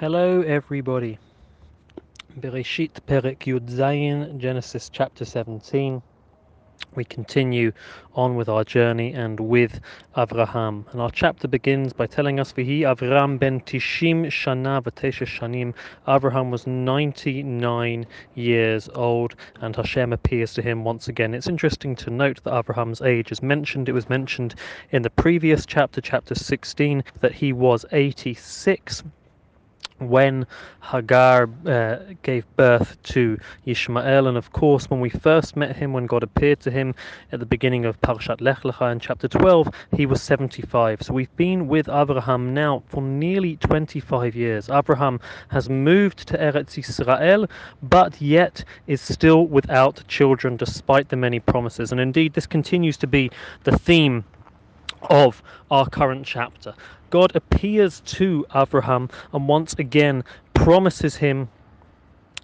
Hello, everybody. Bereshit Perek Yud Zayin, Genesis chapter 17. We continue on with our journey and with Avraham. And our chapter begins by telling us, Vihi Avram ben Tishim Shana Shanim. Avraham was 99 years old, and Hashem appears to him once again. It's interesting to note that Abraham's age is mentioned. It was mentioned in the previous chapter, chapter 16, that he was 86 when Hagar uh, gave birth to Ishmael. And of course, when we first met him, when God appeared to him at the beginning of Parshat Lech Lecha in chapter 12, he was 75. So we've been with Abraham now for nearly 25 years. Abraham has moved to Eretz Israel, but yet is still without children despite the many promises. And indeed, this continues to be the theme of our current chapter. God appears to Abraham and once again promises him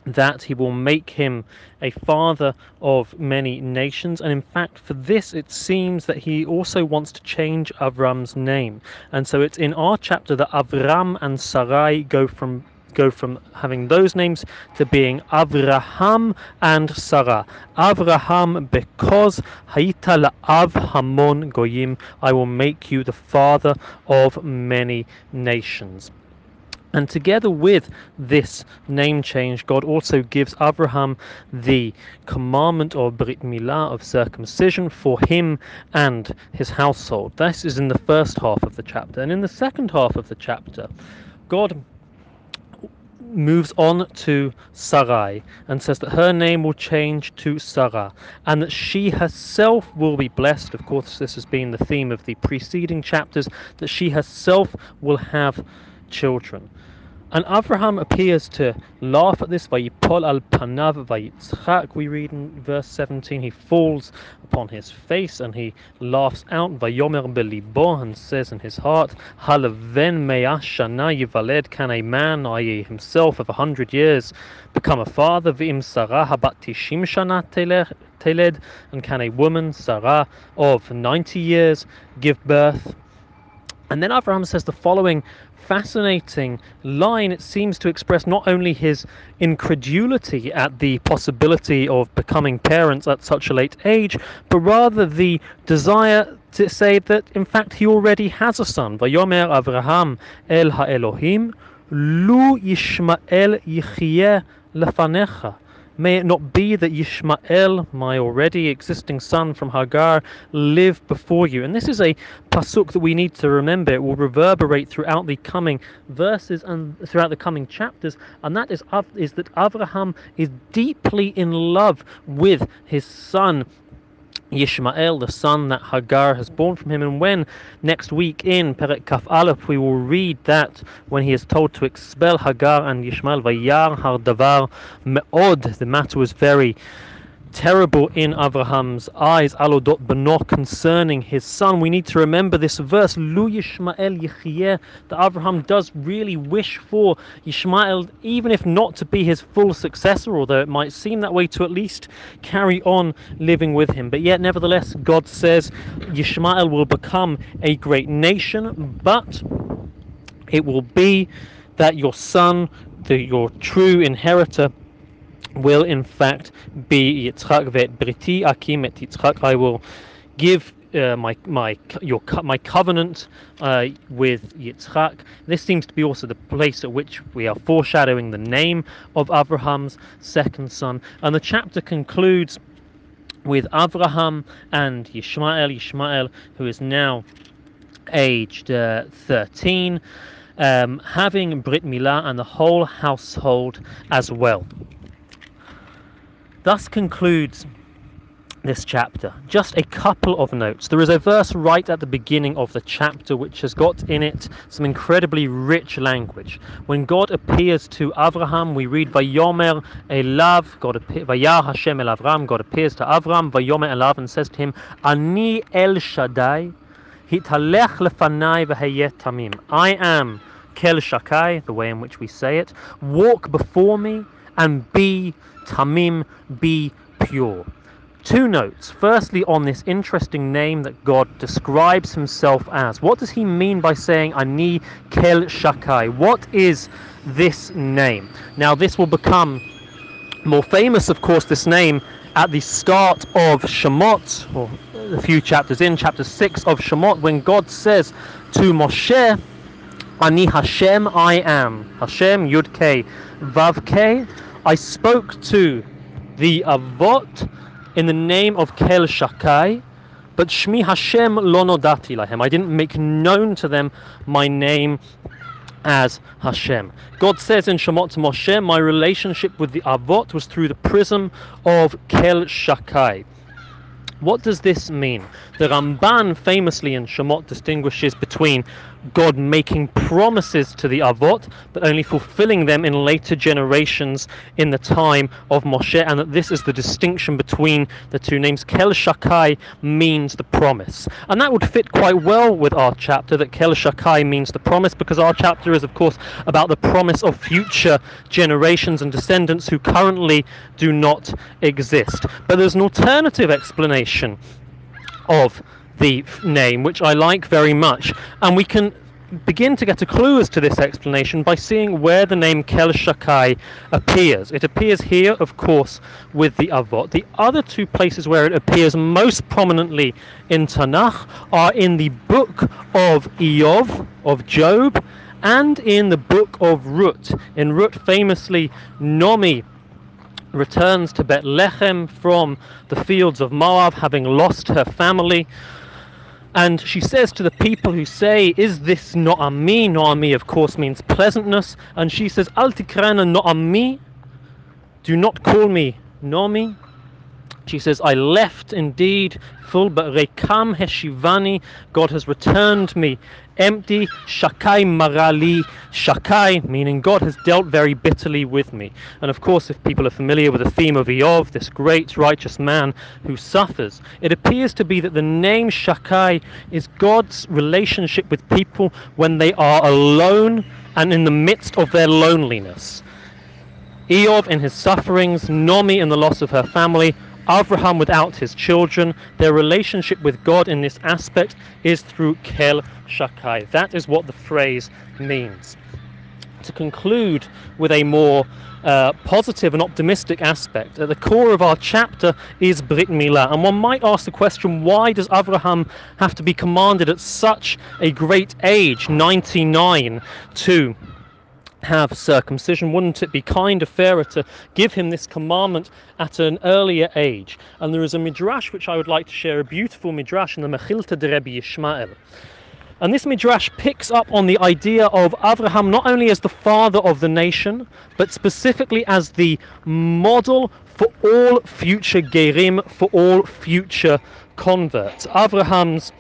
that he will make him a father of many nations. And in fact, for this, it seems that he also wants to change Avram's name. And so it's in our chapter that Avram and Sarai go from go from having those names to being Avraham and Sarah. Avraham, because Haita la'av hamon goyim, I will make you the father of many nations. And together with this name change, God also gives Abraham the commandment of Brit Milah, of circumcision, for him and his household. This is in the first half of the chapter. And in the second half of the chapter, God moves on to Sarai and says that her name will change to Sarah and that she herself will be blessed. Of course, this has been the theme of the preceding chapters that she herself will have children. And Abraham appears to laugh at this. Vayipol al panav vayitzchak. We read in verse 17. He falls upon his face and he laughs out. Vayomer belibo and says in his heart, Halaven me'ashana yivaled. Can a man, i.e., himself of a hundred years, become a father? V'im sarah habat tishim shana teled. And can a woman, Sarah, of 90 years, give birth? And then Abraham says the following fascinating line. It seems to express not only his incredulity at the possibility of becoming parents at such a late age, but rather the desire to say that in fact he already has a son. Vayomer Avraham el ha'Elohim, lu Yishmael yichye lefanecha. May it not be that Yishmael, my already existing son from Hagar, live before you. And this is a pasuk that we need to remember. It will reverberate throughout the coming verses and throughout the coming chapters. And that is, is that Abraham is deeply in love with his son Yishmael, the son that Hagar has born from him. And when next week in Perek Kaf Aleph we will read that when he is told to expel Hagar and Yishmael, Vayar har davar me'od, the matter was very terrible in Abraham's eyes, alodot beno, concerning his son. We need to remember this verse, Lu Yishmael Yechiyeh, that Abraham does really wish for Yishmael, even if not to be his full successor, although it might seem that way to at least carry on living with him. But yet, nevertheless, God says Yishmael will become a great nation, but it will be that your son, the, your true inheritor, will in fact be Yitzchak vet briti akim et Yitzchak. I will give uh, my my your my covenant uh, with Yitzchak. This seems to be also the place at which we are foreshadowing the name of Abraham's second son. And the chapter concludes with Abraham and Yishmael. Yishmael, who is now aged uh, 13, um, having Brit Milah and the whole household as well. Thus concludes this chapter. Just a couple of notes. There is a verse right at the beginning of the chapter which has got in it some incredibly rich language. When God appears to Abraham, we read Vayomer Elav, God Vayar Hashem El Avram, God appears to Avram, Vayomer Elav, and says to him, Ani El Shaddai, Hitalech Lefanai V'Hayet Tamim. I am Kel Shakai, the way in which we say it. Walk before me and be tamim, be pure. Two notes. Firstly, on this interesting name that God describes himself as. What does he mean by saying Ani Kel Shakai? What is this name? Now, this will become more famous, of course, this name at the start of Shemot, or a few chapters in, chapter 6 of Shemot, when God says to Moshe, Ani Hashem, I am. Hashem, Yud K, Vav K. I spoke to the Avot in the name of Kel Shakai, but Shmi Hashem lo nodati lahem. I didn't make known to them my name as Hashem. God says in Shemot to Moshe, my relationship with the Avot was through the prism of Kel Shakai. What does this mean? The Ramban famously in Shemot distinguishes between God making promises to the Avot, but only fulfilling them in later generations in the time of Moshe, and that this is the distinction between the two names. Kel Shakai means the promise. And that would fit quite well with our chapter, that Kel Shakai means the promise, because our chapter is, of course, about the promise of future generations and descendants who currently do not exist. But there's an alternative explanation of the name, which I like very much. And we can begin to get a clue as to this explanation by seeing where the name Kel Shakai appears. It appears here, of course, with the Avot. The other two places where it appears most prominently in Tanakh are in the book of Iyov, of Job, and in the book of Rut. In Rut, famously, Nomi returns to Bethlehem from the fields of Moab, having lost her family. And she says to the people who say, Is this Naomi? Naomi, of course, means pleasantness. And she says, Al tikrana Naomi. Do not call me Naomi. She says, I left indeed full, but Rekam Heshivani, God has returned me empty. Shakai Marali, Shakai, meaning God has dealt very bitterly with me. And of course, if people are familiar with the theme of Iyov, this great righteous man who suffers, it appears to be that the name Shakai is God's relationship with people when they are alone and in the midst of their loneliness. Iyov in his sufferings, Nomi in the loss of her family, Abraham without his children, their relationship with God in this aspect is through Kel Shakai. That is what the phrase means. To conclude with a more uh, positive and optimistic aspect, at the core of our chapter is Brit Milah. And one might ask the question why does Abraham have to be commanded at such a great age, 99, to have circumcision, wouldn't it be kinder, fairer to give him this commandment at an earlier age? And there is a midrash which I would like to share, a beautiful midrash in the Mechilta de Rebbe Yishmael. And this midrash picks up on the idea of Abraham not only as the father of the nation, but specifically as the model for all future gerim, for all future converts. Abraham's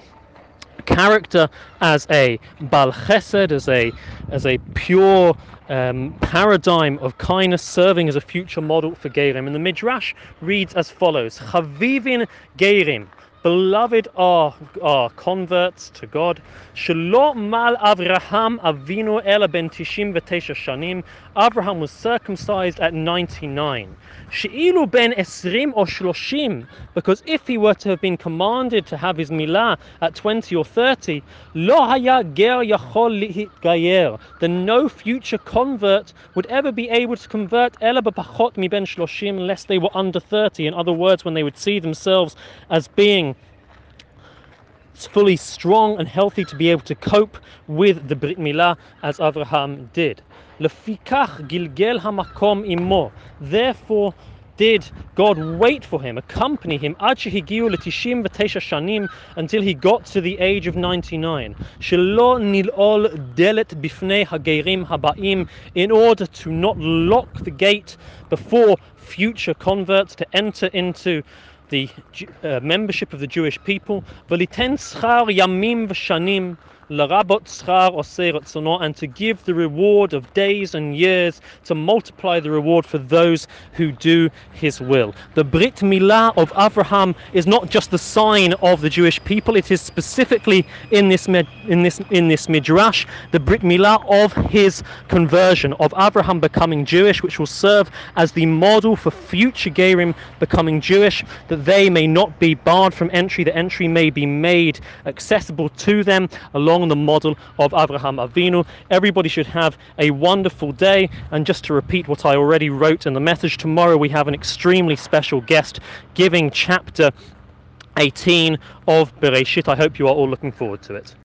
character as a bal chesed, as a as a pure um, paradigm of kindness, serving as a future model for Gerim. And the Midrash reads as follows: Chavivin Gerim. Beloved are, are converts to God. Shelo mal Avraham avinu ela ben tishim shanim. Abraham was circumcised at 99. She'ilu ben esrim or shloshim, because if he were to have been commanded to have his milah at 20 or 30, lo haya ger yachol gayer, then no future convert would ever be able to convert ela b'pachot mi ben shloshim unless they were under 30. In other words, when they would see themselves as being fully strong and healthy to be able to cope with the Brit Milah as Abraham did. Gilgel hamakom imo. Therefore, did God wait for him, accompany him, until he got to the age of 99. In order to not lock the gate before future converts to enter into the uh, membership of the Jewish people. And to give the reward of days and years, to multiply the reward for those who do his will. The Brit Milah of Abraham is not just the sign of the Jewish people, it is specifically in this, in this, in this Midrash, the Brit Milah of his conversion, of Abraham becoming Jewish, which will serve as the model for future Gerim becoming Jewish, that they may not be barred from entry, that entry may be made accessible to them along the model of Abraham Avinu. Everybody should have a wonderful day. And just to repeat what I already wrote in the message, tomorrow we have an extremely special guest giving chapter 18 of Bereshit. I hope you are all looking forward to it.